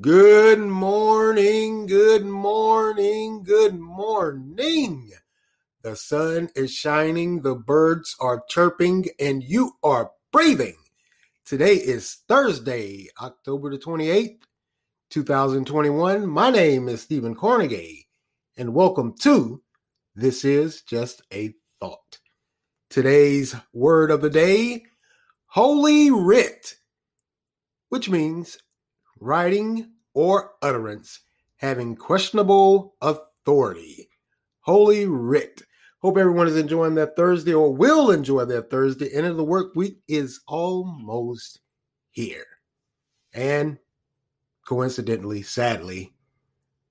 Good morning, good morning, good morning. The sun is shining, the birds are chirping, and you are breathing. Today is Thursday, October the 28th, 2021. My name is Stephen Cornegay, and welcome to This is Just a Thought. Today's word of the day Holy Writ, which means writing or utterance having questionable authority. Holy Writ. Hope everyone is enjoying their Thursday or will enjoy their Thursday. End of the work week is almost here. And coincidentally, sadly,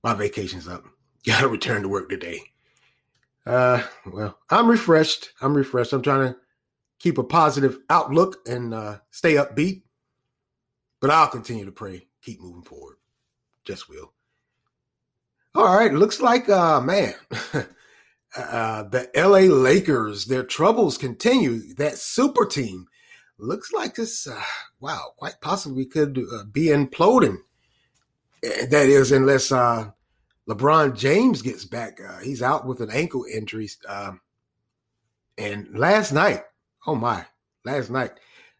my vacation's up. Gotta return to work today. Uh, well, I'm refreshed. I'm refreshed. I'm trying to keep a positive outlook and uh, stay upbeat. But I'll continue to pray, keep moving forward. Just will. All right, looks like uh man, uh, the LA Lakers, their troubles continue. That super team looks like this. Uh, wow, quite possibly could uh, be imploding. Eh, that is, unless uh, LeBron James gets back. Uh, he's out with an ankle injury. Um, and last night, oh my, last night,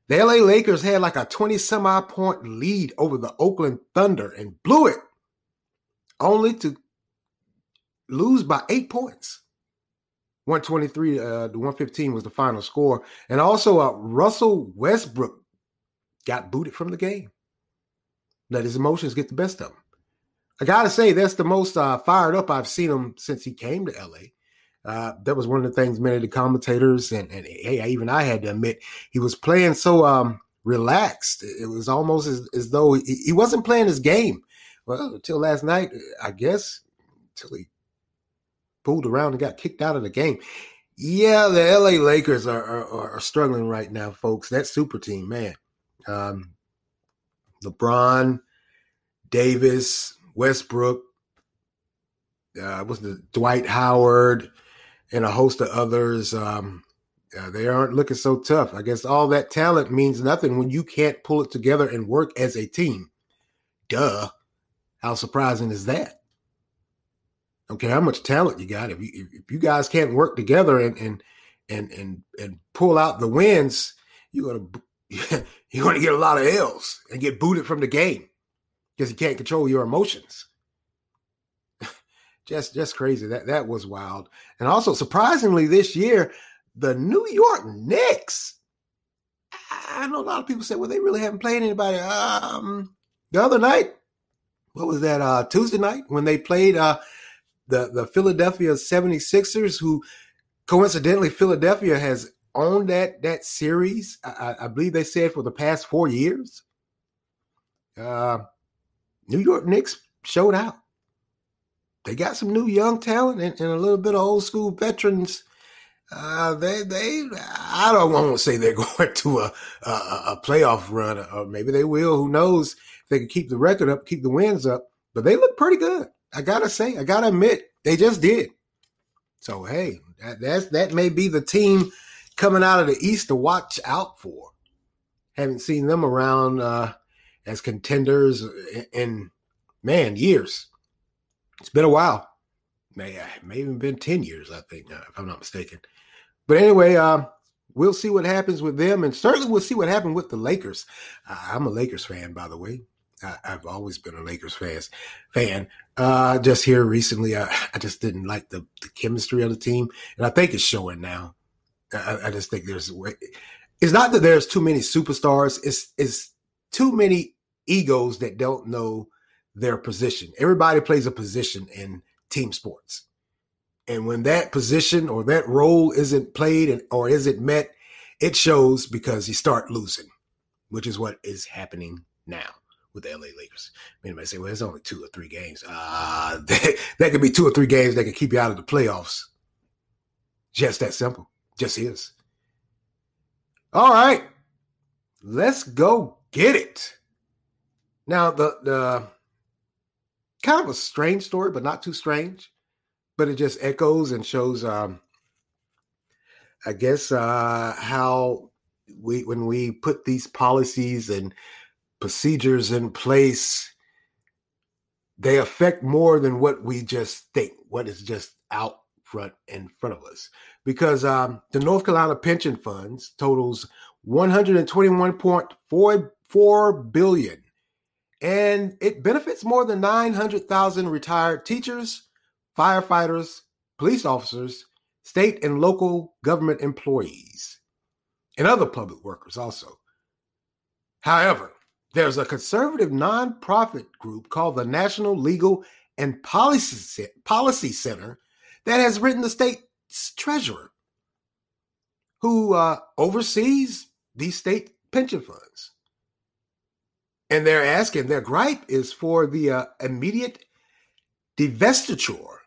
the LA Lakers had like a 20 semi point lead over the Oakland Thunder and blew it, only to lose by eight points. 123 uh, to 115 was the final score. And also, uh, Russell Westbrook got booted from the game. Let his emotions get the best of him. I gotta say, that's the most uh, fired up I've seen him since he came to LA. Uh, that was one of the things many of the commentators and, and hey, even I had to admit he was playing so um, relaxed. It was almost as, as though he, he, wasn't playing his game. Well, until last night, I guess, until he pulled around and got kicked out of the game. Yeah, the LA Lakers are, are, are struggling right now, folks. That super team, man. Um, LeBron, Davis, Westbrook, uh, was the Dwight Howard, and a host of others. Um, uh, they aren't looking so tough. I guess all that talent means nothing when you can't pull it together and work as a team. Duh. How surprising is that? Okay, how much talent you got. If you if you guys can't work together and and and and and pull out the wins, you're gonna you're gonna get a lot of L's and get booted from the game because you can't control your emotions just just crazy. That that was wild. And also surprisingly this year, the New York Knicks. I know a lot of people said, well, they really haven't played anybody. Um, the other night, what was that? Uh, Tuesday night when they played uh, the the Philadelphia 76ers, who coincidentally Philadelphia has owned that that series. I, I believe they said for the past four years. Uh, New York Knicks showed out they got some new young talent and, and a little bit of old school veterans. Uh, they they I don't want to say they're going to a, a, a playoff run, or maybe they will. Who knows? If they can keep the record up, keep the wins up, but they look pretty good. I gotta say, I gotta admit, they just did. So hey, that, that's that may be the team coming out of the East to watch out for. Haven't seen them around uh, as contenders in, in man years. It's been a while. May may even been ten years, I think, uh, if I'm not mistaken. But anyway, uh, we'll see what happens with them, and certainly we'll see what happens with the Lakers. Uh, I'm a Lakers fan, by the way. I, have always been a Lakers fans, fan. Uh, just here recently, I, I just didn't like the, the chemistry of the team, and I think it's showing now. I, I just think there's it's not that there's too many superstars. It's it's too many egos that don't know their position. Everybody plays a position in team sports. And when that position or that role isn't played or isn't met, it shows because you start losing, which is what is happening now with the LA Lakers. Anybody say, well, it's only two or three games. Uh, that, that could be two or three games that can keep you out of the playoffs. Just that simple. Just is. All right. Let's go get it. Now, the, the, kind of a strange story, but not too strange. But it just echoes and shows, um, I guess, uh, how we when we put these policies and procedures in place, they affect more than what we just think, what is just out front in front of us. Because um, the North Carolina pension funds totals 121.44 billion and it benefits more than 900,000 retired teachers, firefighters, police officers, state and local government employees, and other public workers also. However, there's a conservative nonprofit group called the National Legal and Policy, Policy Center that has written the state's treasurer, who uh, oversees these state pension funds. And they're asking, their gripe is for the uh, immediate divestiture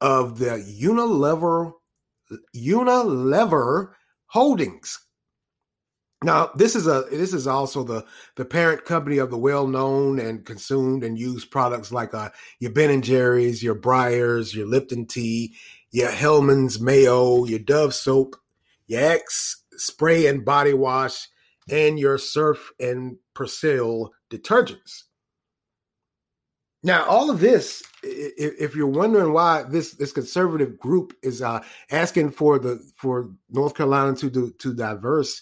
of the Unilever Unilever Holdings. Now, this is a this is also the the parent company of the well-known and consumed and used products like uh, your Ben and Jerry's, your Breyers, your Lipton tea, your Hellmann's mayo, your Dove soap, your Axe spray and body wash, and your Surf and Persil detergents. Now, all of this, if you're wondering why this this conservative group is uh, asking for the for North Carolina to do, to diverse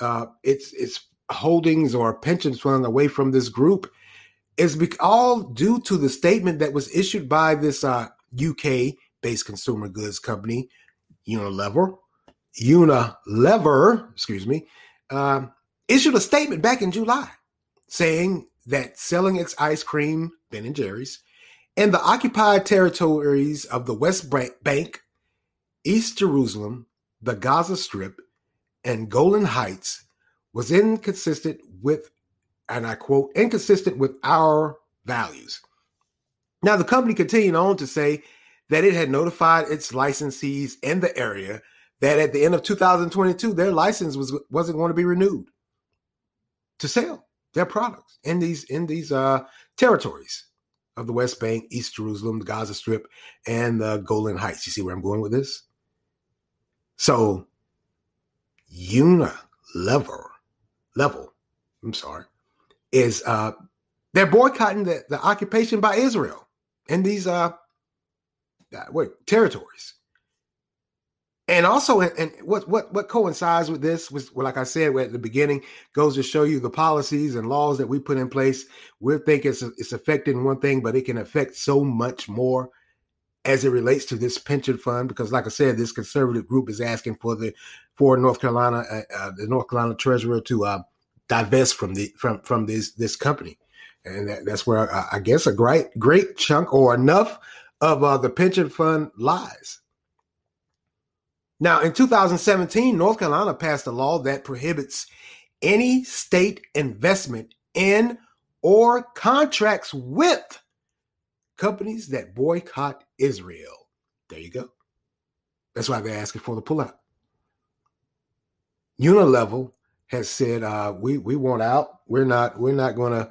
uh, its its holdings or pensions fund away from this group, is all due to the statement that was issued by this uh, UK based consumer goods company, Unilever. Unilever, excuse me, uh, issued a statement back in July saying that selling its ice cream, Ben and Jerry's, in the occupied territories of the West Bank, East Jerusalem, the Gaza Strip, and Golan Heights was inconsistent with, and I quote, inconsistent with our values. Now, the company continued on to say that it had notified its licensees in the area that at the end of 2022, their license was, wasn't going to be renewed to sell their products in these in these uh, territories of the West Bank, East Jerusalem, the Gaza Strip, and the Golan Heights. You see where I'm going with this? So, Unilever level, level I'm sorry, is uh, they're boycotting the, the occupation by Israel in these uh wait territories and also and what what what coincides with this was well, like i said at the beginning goes to show you the policies and laws that we put in place. We think it's it's affecting one thing but it can affect so much more as it relates to this pension fund because like i said this conservative group is asking for the for north carolina uh, uh, the north carolina treasurer to uh, divest from the from from this this company. And that, that's where I, I, guess a great great chunk or enough of uh, the pension fund lies now, in 2017, North Carolina passed a law that prohibits any state investment in or contracts with companies that boycott Israel. There you go. That's why they're asking for the pullout. Unilever has said uh, we we want out. We're not we're not going to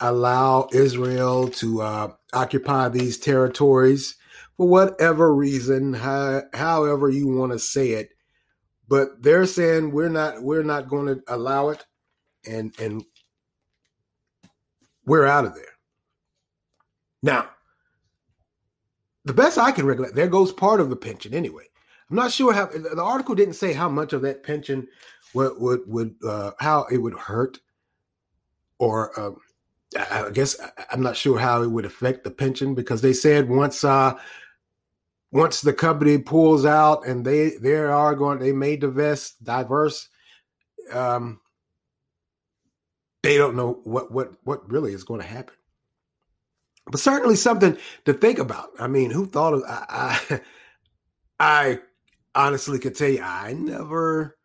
allow Israel to uh, occupy these territories for whatever reason, how, however you want to say it. But they're saying we're not we're not going to allow it, and and we're out of there. Now, the best I can recollect, there goes part of the pension anyway. I'm not sure how the article didn't say how much of that pension would would would uh, how it would hurt, or um, I guess I'm not sure how it would affect the pension because they said once uh, once the company pulls out and they they are going they may divest diverse um they don't know what what what really is going to happen. But certainly something to think about. I mean who thought of i i, I honestly could tell you i never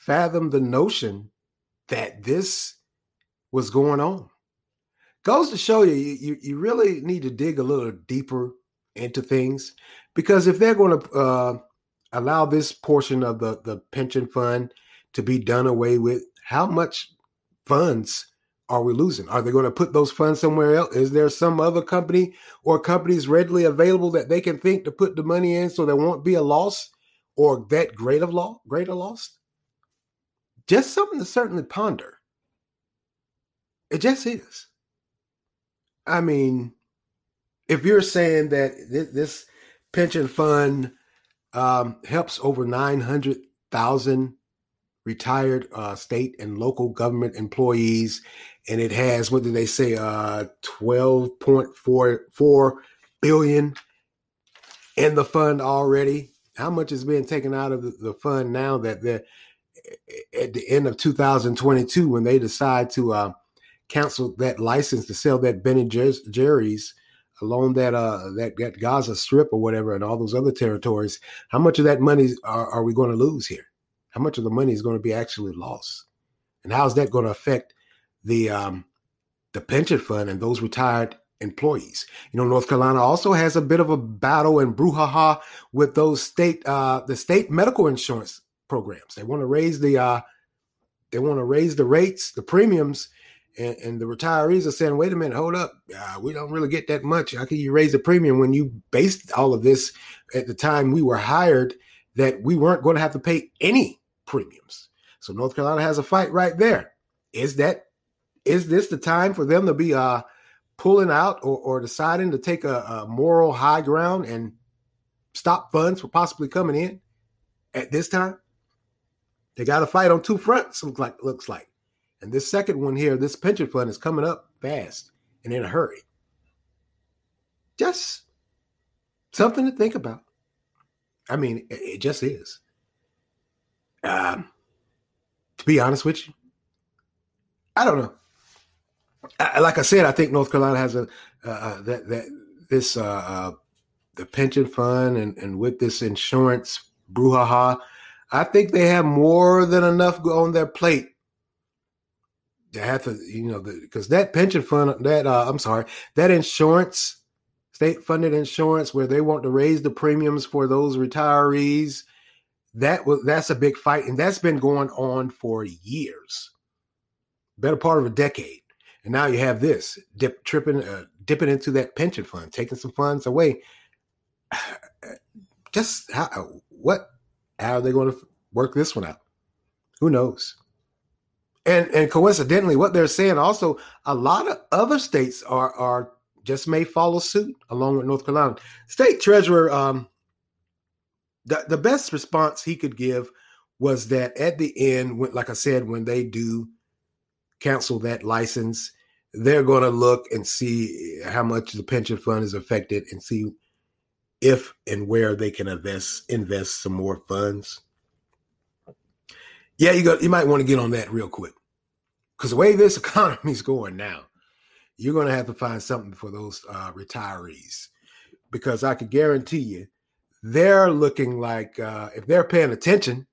fathomed the notion that this was going on. Goes to show you you, you really need to dig a little deeper into things because if they're going to uh, allow this portion of the, the pension fund to be done away with, how much funds are we losing? Are they going to put those funds somewhere else? Is there some other company or companies readily available that they can think to put the money in so there won't be a loss or that great of law, greater loss? Just something to certainly ponder. It just is. I mean, if you're saying that this, pension fund um, helps over 900,000 retired uh, state and local government employees, and it has what did they say, uh, 12.44 billion in the fund already. How much is being taken out of the, the fund now that they're at the end of 2022 when they decide to uh, cancel that license to sell that Ben and Jerry's along that uh that, that Gaza Strip or whatever and all those other territories? How much of that money are, are we going to lose here? How much of the money is going to be actually lost? And how is that going to affect the um, the pension fund and those retired employees? You know, North Carolina also has a bit of a battle and brouhaha with those state uh, the state medical insurance programs. They want to raise the uh, they want to raise the rates, the premiums, and, and, the retirees are saying, "Wait a minute, hold up, uh, we don't really get that much. How can you raise the premium when you based all of this at the time we were hired that we weren't going to have to pay any premiums?" So North Carolina has a fight right there. Is that is this the time for them to be uh, pulling out or, or deciding to take a, a moral high ground and stop funds from possibly coming in at this time? They got to fight on two fronts. Looks like looks like, and this second one here, this pension fund is coming up fast and in a hurry. Just something to think about. I mean, it, just is. Um, to be honest with you, I don't know. I, like I said, I think North Carolina has a uh, uh that that this uh, uh, the pension fund and and with this insurance brouhaha I think they have more than enough on their plate have to, you know, because that pension fund, that uh, I'm sorry, that insurance, state funded insurance, where they want to raise the premiums for those retirees, that was that's a big fight, and that's been going on for years, better part of a decade. And now you have this dip, tripping, uh, dipping into that pension fund, taking some funds away. Just how what how are they going to work this one out? Who knows? And and coincidentally, what they're saying also, a lot of other states are are just may follow suit along with North Carolina. State Treasurer, um, the the best response he could give was that at the end, when, like I said, when they do cancel that license, they're going to look and see how much the pension fund is affected and see if and where they can invest invest some more funds. Yeah, you got you might want to get on that real quick. Because the way this economy is going now, you're going to have to find something for those uh, retirees. Because I can guarantee you, they're looking like uh, if they're paying attention,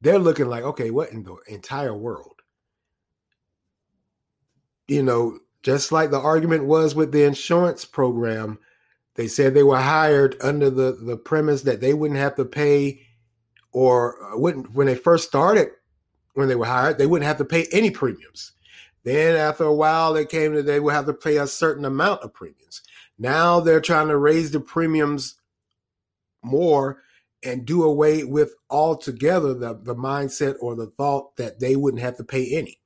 they're looking like, okay, what in the entire world? You know, just like the argument was with the insurance program they said they were hired under the, the premise that they wouldn't have to pay or uh, wouldn't when they first started when they were hired, they wouldn't have to pay any premiums. Then after a while, they came to they would have to pay a certain amount of premiums. Now they're trying to raise the premiums more and do away with altogether the, the mindset or the thought that they wouldn't have to pay any.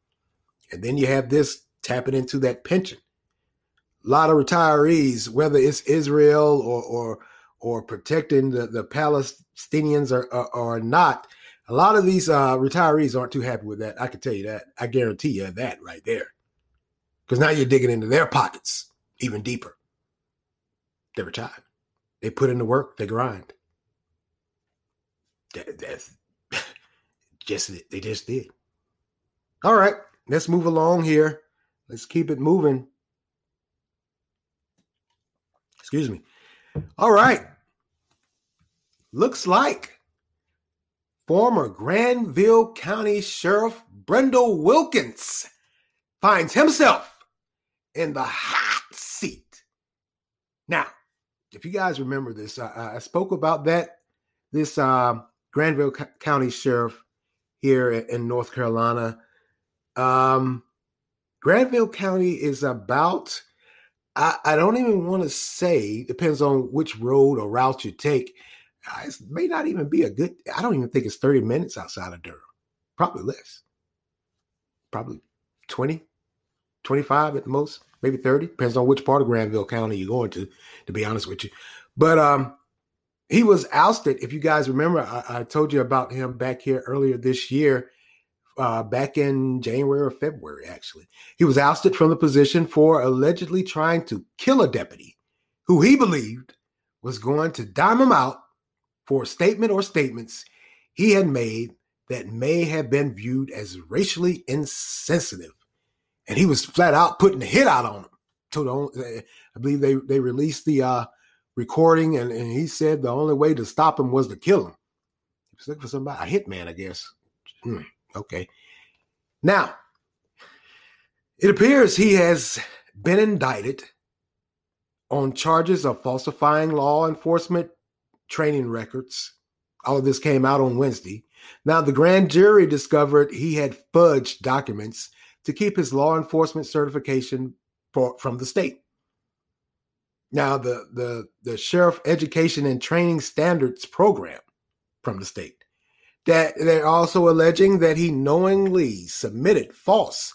And then you have this tapping into that pension a lot of retirees, whether it's Israel or or or protecting the, the Palestinians or, or, or not, a lot of these uh, retirees aren't too happy with that. I can tell you that. I guarantee you that right there. Because now you're digging into their pockets even deeper. They're retired. They put in the work, they grind. That, that's just they just did. All right, let's move along here. Let's keep it moving. Excuse me. All right. Looks like former Granville County Sheriff Brindell Wilkins finds himself in the hot seat. Now, if you guys remember this, I, I spoke about that. This uh, Granville C- County Sheriff here in, North Carolina. Um, Granville County is about I, I don't even want to say, depends on which road or route you take. Uh, it may not even be a good, I don't even think it's 30 minutes outside of Durham. Probably less. Probably 20, 25 at the most, maybe 30. Depends on which part of Granville County you're going to, to be honest with you. But um, he was ousted. If you guys remember, I, I told you about him back here earlier this year, uh, back in January or February, actually. He was ousted from the position for allegedly trying to kill a deputy who he believed was going to dime him out for a statement or statements he had made that may have been viewed as racially insensitive. And he was flat out putting a hit out on him. To the, I believe they, they released the uh, recording, and, and he said the only way to stop him was to kill him. He was looking for somebody, a hitman, I guess. Hmm, okay. Now, it appears he has been indicted on charges of falsifying law enforcement training records. All of this came out on Wednesday. Now, the grand jury discovered he had fudged documents to keep his law enforcement certification for, from the state. Now, the, the, the Sheriff Education and Training Standards Program from the state. That they're also alleging that he knowingly submitted false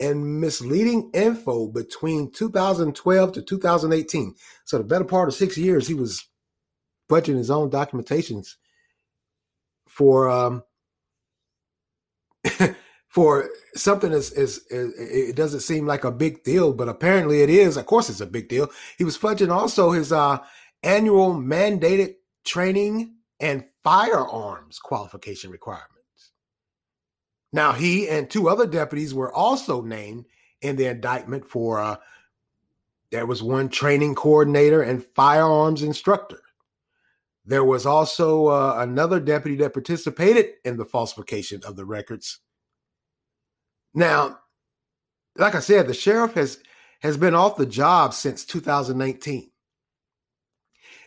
and misleading info between 2012 to 2018. So the better part of six years, he was fudging his own documentations for um, for something is, is it doesn't seem like a big deal, but apparently it is. Of course, it's a big deal. He was fudging also his uh, annual mandated training and firearms qualification requirements. Now, he and two other deputies were also named in the indictment for uh, there was one training coordinator and firearms instructor. There was also uh, another deputy that participated in the falsification of the records. Now, like I said, the sheriff has has been off the job since 2019,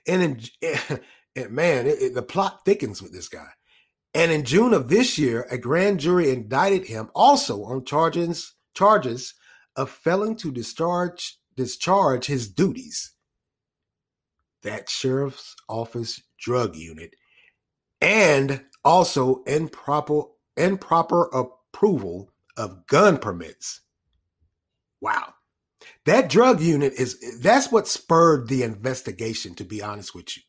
and in, and man, it, it, the plot thickens with this guy. And in June of this year, a grand jury indicted him also on charges charges of failing to discharge discharge his duties. That sheriff's office drug unit and also improper improper approval of gun permits. Wow. That drug unit is that's what spurred the investigation to be honest with you.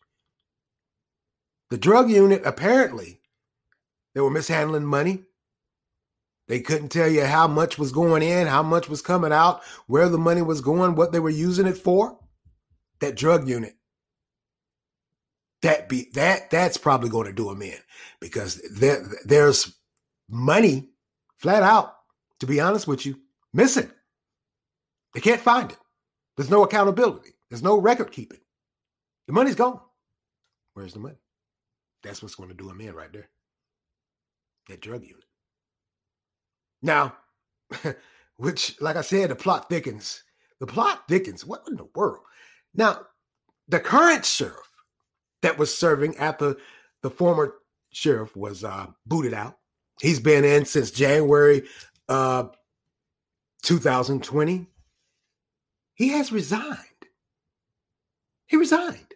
The drug unit apparently they were mishandling money. They couldn't tell you how much was going in, how much was coming out, where the money was going, what they were using it for. That drug unit. That be that that's probably going to do them in because there, there's money flat out, to be honest with you, missing. They can't find it. There's no accountability. There's no record keeping. The money's gone. Where's the money? That's what's going to do them in right there that drug unit. Now, which, like I said, the plot thickens. The plot thickens. What in the world? Now, the current sheriff that was serving after the former sheriff was uh, booted out. He's been in since January uh, 2020. He has resigned. He resigned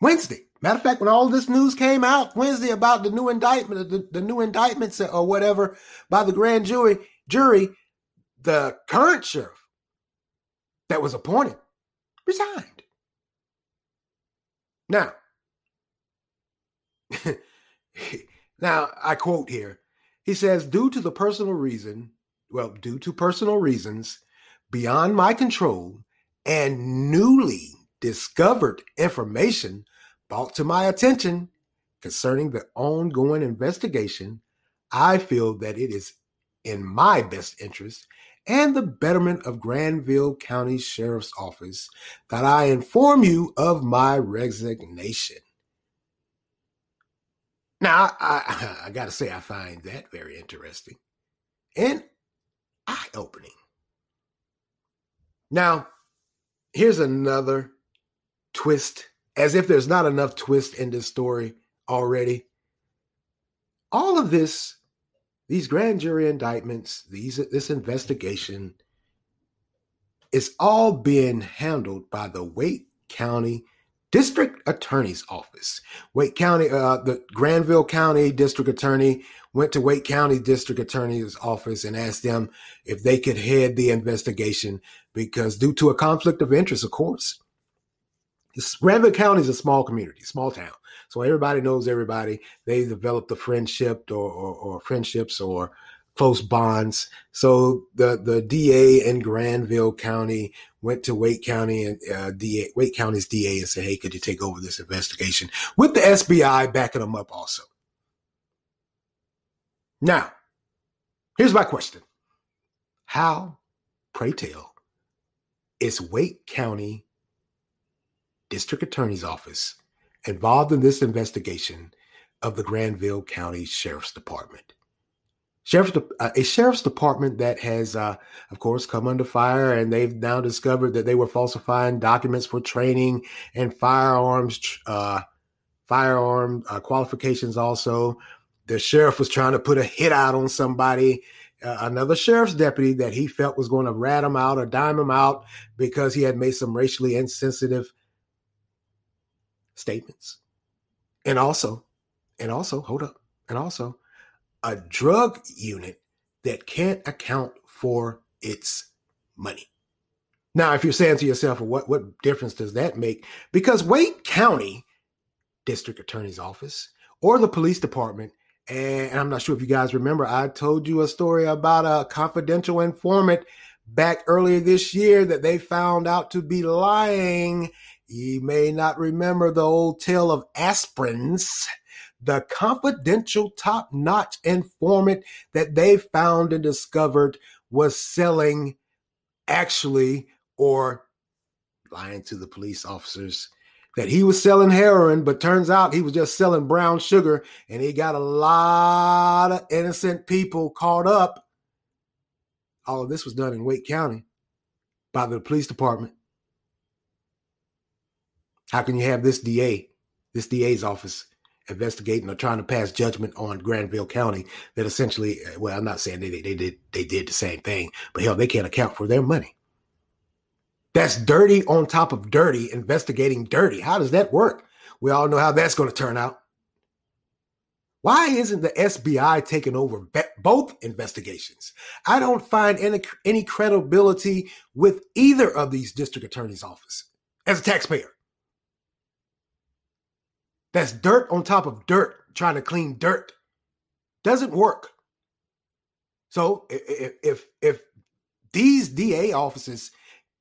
Wednesday. Matter of fact, when all this news came out Wednesday about the new indictment, the, the new indictments or whatever by the grand jury, jury, the current sheriff that was appointed resigned. Now, now I quote here. He says, due to the personal reason, well, due to personal reasons beyond my control and newly discovered information brought to my attention concerning the ongoing investigation, I feel that it is in my best interest and the betterment of Granville County Sheriff's Office that I inform you of my resignation. Now, I, I, got to say, I find that very interesting and eye opening. Now, here's another twist as if there's not enough twist in this story already. All of this, these grand jury indictments, these this investigation, is all being handled by the Wake County district attorney's office. Wake County, uh, the Granville County district attorney went to Wake County district attorney's office and asked them if they could head the investigation because due to a conflict of interest, of course, Granville County is a small community, small town. So everybody knows everybody. They developed a friendship or, or, or friendships or close bonds. So the the DA in Granville County went to Wake County and uh, DA Wake County's DA and said, "Hey, could you take over this investigation?" With the SBI backing them up also. Now, here's my question: How, pray tell, is Wake County District Attorney's Office involved in this investigation of the Granville County Sheriff's Department? Sheriff's uh, a sheriff's department that has, uh, of course, come under fire, and they've now discovered that they were falsifying documents for training and firearms, uh, firearm uh, qualifications. Also, the sheriff was trying to put a hit out on somebody, uh, another sheriff's deputy that he felt was going to rat him out or dime him out because he had made some racially insensitive statements, and also, and also, hold up, and also a drug unit that can't account for its money. Now, if you're saying to yourself, well, what, what difference does that make? Because Wake County District Attorney's Office or the police department, and I'm not sure if you guys remember, I told you a story about a confidential informant back earlier this year that they found out to be lying. You may not remember the old tale of aspirins the confidential top notch informant that they found and discovered was selling actually or lying to the police officers that he was selling heroin, but turns out he was just selling brown sugar and he got a lot of innocent people caught up. All of this was done in Wake County by the police department. How can you have this DA, this DA's office, investigating or trying to pass judgment on Granville County that essentially, eh, well, I'm not saying they, they did they did the same thing, but hell, they can't account for their money. That's dirty on top of dirty, investigating dirty. How does that work? We all know how that's going to turn out. Why isn't the SBI taking over both investigations? I don't find any, any credibility with either of these district attorney's office as a taxpayer. That's dirt on top of dirt, trying to clean dirt. Doesn't work. So if if, if these DA offices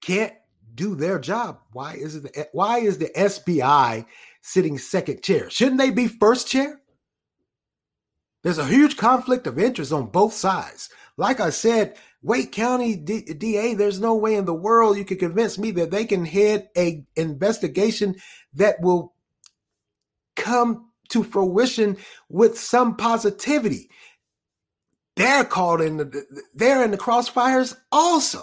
can't do their job, why is it the, why is the SBI sitting second chair? Shouldn't they be first chair? There's a huge conflict of interest on both sides. Like I said, Wake County D- DA, there's no way in the world you can convince me that they can head a investigation that will come to fruition with some positivity. They're caught in the they're in the crossfires also.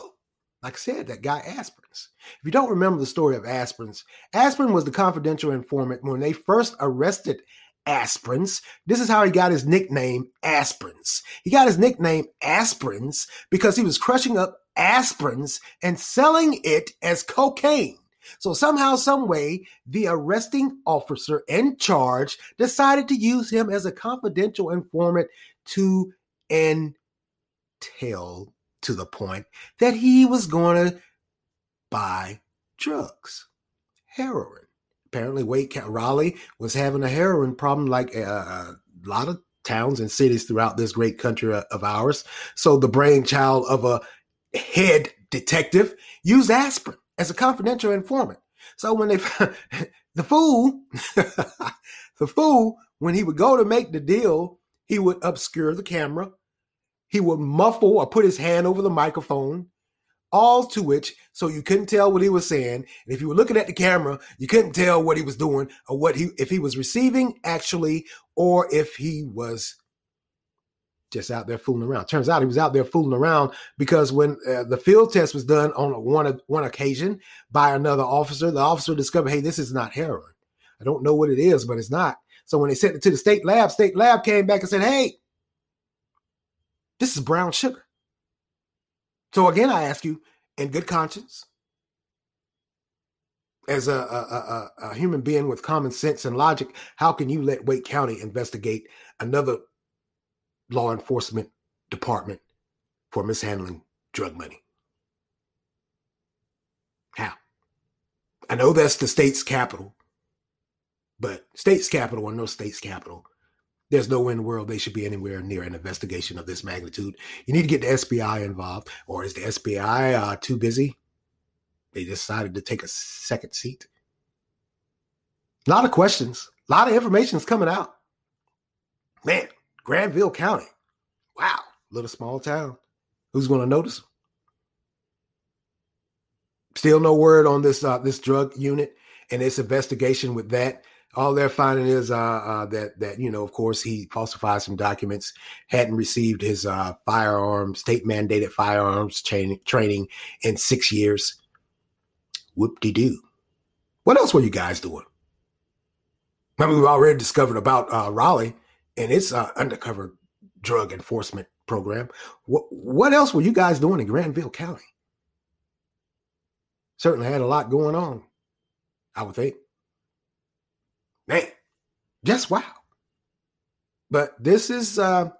Like I said, that guy Aspirins. If you don't remember the story of Aspirins, Aspirin was the confidential informant when they first arrested Aspirins. This is how he got his nickname Aspirins. He got his nickname Aspirins because he was crushing up aspirins and selling it as cocaine. So somehow, some way, the arresting officer in charge decided to use him as a confidential informant to entail to the point that he was going to buy drugs, heroin. Apparently, Wake Raleigh was having a heroin problem, like a, a lot of towns and cities throughout this great country uh, of ours. So the brainchild of a head detective used aspirin as a confidential informant. So when they the fool, the fool, when he would go to make the deal, he would obscure the camera. He would muffle or put his hand over the microphone, all to which so you couldn't tell what he was saying. And if you were looking at the camera, you couldn't tell what he was doing or what he if he was receiving actually or if he was just out there fooling around. Turns out he was out there fooling around because when uh, the field test was done on one one occasion by another officer, the officer discovered, "Hey, this is not heroin. I don't know what it is, but it's not." So when they sent it to the state lab, state lab came back and said, "Hey, this is brown sugar." So again, I ask you, in good conscience, as a, a, a, a, human being with common sense and logic, how can you let Wake County investigate another law enforcement department for mishandling drug money? How? I know that's the state's capital, but state's capital or no state's capital, there's no nowhere in the world they should be anywhere near an investigation of this magnitude. You need to get the SBI involved, or is the SBI uh, too busy? They decided to take a second seat. A lot of questions, a lot of information is coming out. Man, Granville County. Wow, little small town. Who's going to notice? Still no word on this uh, this drug unit and its investigation with that all they're finding is uh, uh, that that you know, of course, he falsified some documents, hadn't received his uh, firearms state mandated firearms training training in six years. Whoop de doo. What else were you guys doing? I mean, we've already discovered about uh, Raleigh and its uh, undercover drug enforcement program. What what else were you guys doing in Granville County? Certainly had a lot going on, I would think. Man, just wow. But this is uh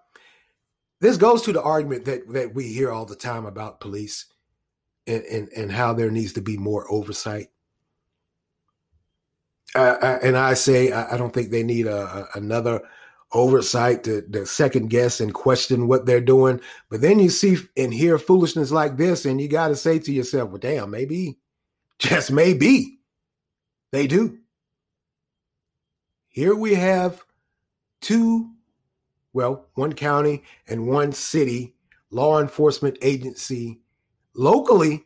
this goes to the argument that that we hear all the time about police and and, and how there needs to be more oversight. Uh, and I say I, don't think they need a, a another oversight to, to, second guess and question what they're doing. But then you see and hear foolishness like this, and you got to say to yourself, "Well, damn, maybe, just maybe, they do." Here we have two, well, one county and one city law enforcement agency locally.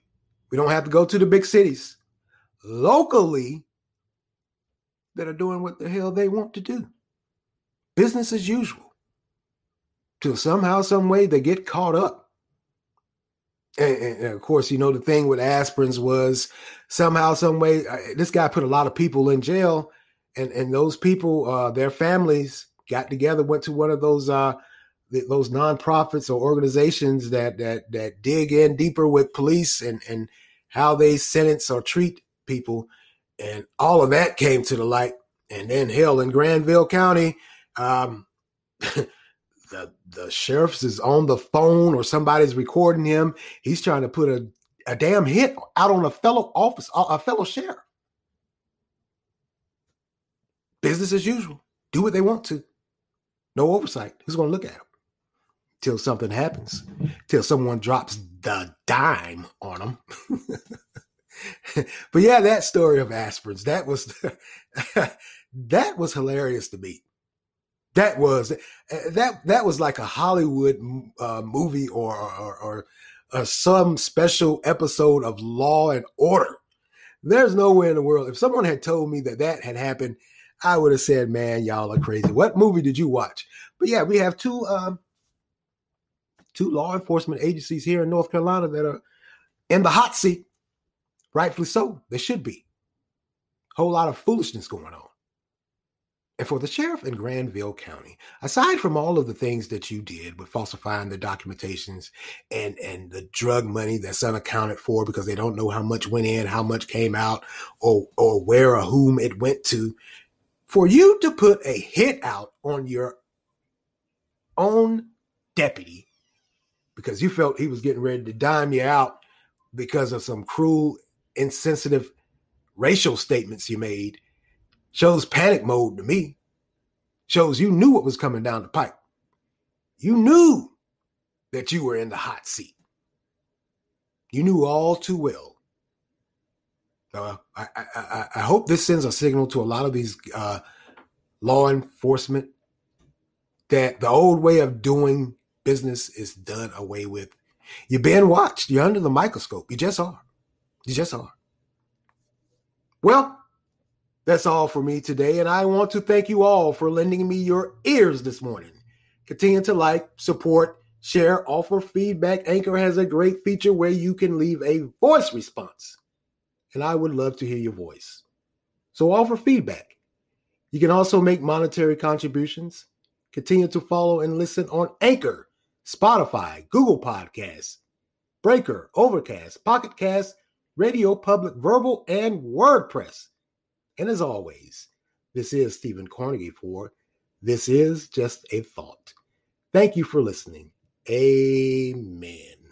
We don't have to go to the big cities. Locally, that are doing what the hell they want to do. Business as usual. Till somehow, some way, they get caught up. And, and, of course, you know the thing with aspirins was somehow, some way, this guy put a lot of people in jail and and those people, uh, their families got together, went to one of those uh, those nonprofits or organizations that that that dig in deeper with police and and how they sentence or treat people, and all of that came to the light. And then hell in Granville County, um, the the sheriff is on the phone or somebody's recording him. He's trying to put a a damn hit out on a fellow office, a fellow sheriff business as usual. Do what they want to. No oversight. Who's going to look at them? Till something happens. Till someone drops the dime on them. but yeah, that story of aspirins, that was that was hilarious to me. That was that that was like a Hollywood uh, movie or or, or uh, some special episode of Law and Order. There's nowhere in the world. If someone had told me that that had happened I would have said, man, y'all are crazy. What movie did you watch? But yeah, we have two um, two law enforcement agencies here in North Carolina that are in the hot seat. Rightfully so. They should be. Whole lot of foolishness going on. And for the sheriff in Granville County, aside from all of the things that you did with falsifying the documentations and, and the drug money that's unaccounted for because they don't know how much went in, how much came out, or or where or whom it went to, for you to put a hit out on your own deputy because you felt he was getting ready to dime you out because of some cruel, insensitive racial statements you made shows panic mode to me. Shows you knew what was coming down the pipe. You knew that you were in the hot seat. You knew all too well uh, I, I, I, hope this sends a signal to a lot of these uh, law enforcement that the old way of doing business is done away with. You're being watched. You're under the microscope. You just are. You just are. Well, that's all for me today. And I want to thank you all for lending me your ears this morning. Continue to like, support, share, offer feedback. Anchor has a great feature where you can leave a voice response and I would love to hear your voice. So offer feedback. You can also make monetary contributions. Continue to follow and listen on Anchor, Spotify, Google Podcasts, Breaker, Overcast, Pocket Cast, Radio Public Verbal, and WordPress. And as always, this is Stephen Carnegie for This Is Just a Thought. Thank you for listening. Amen.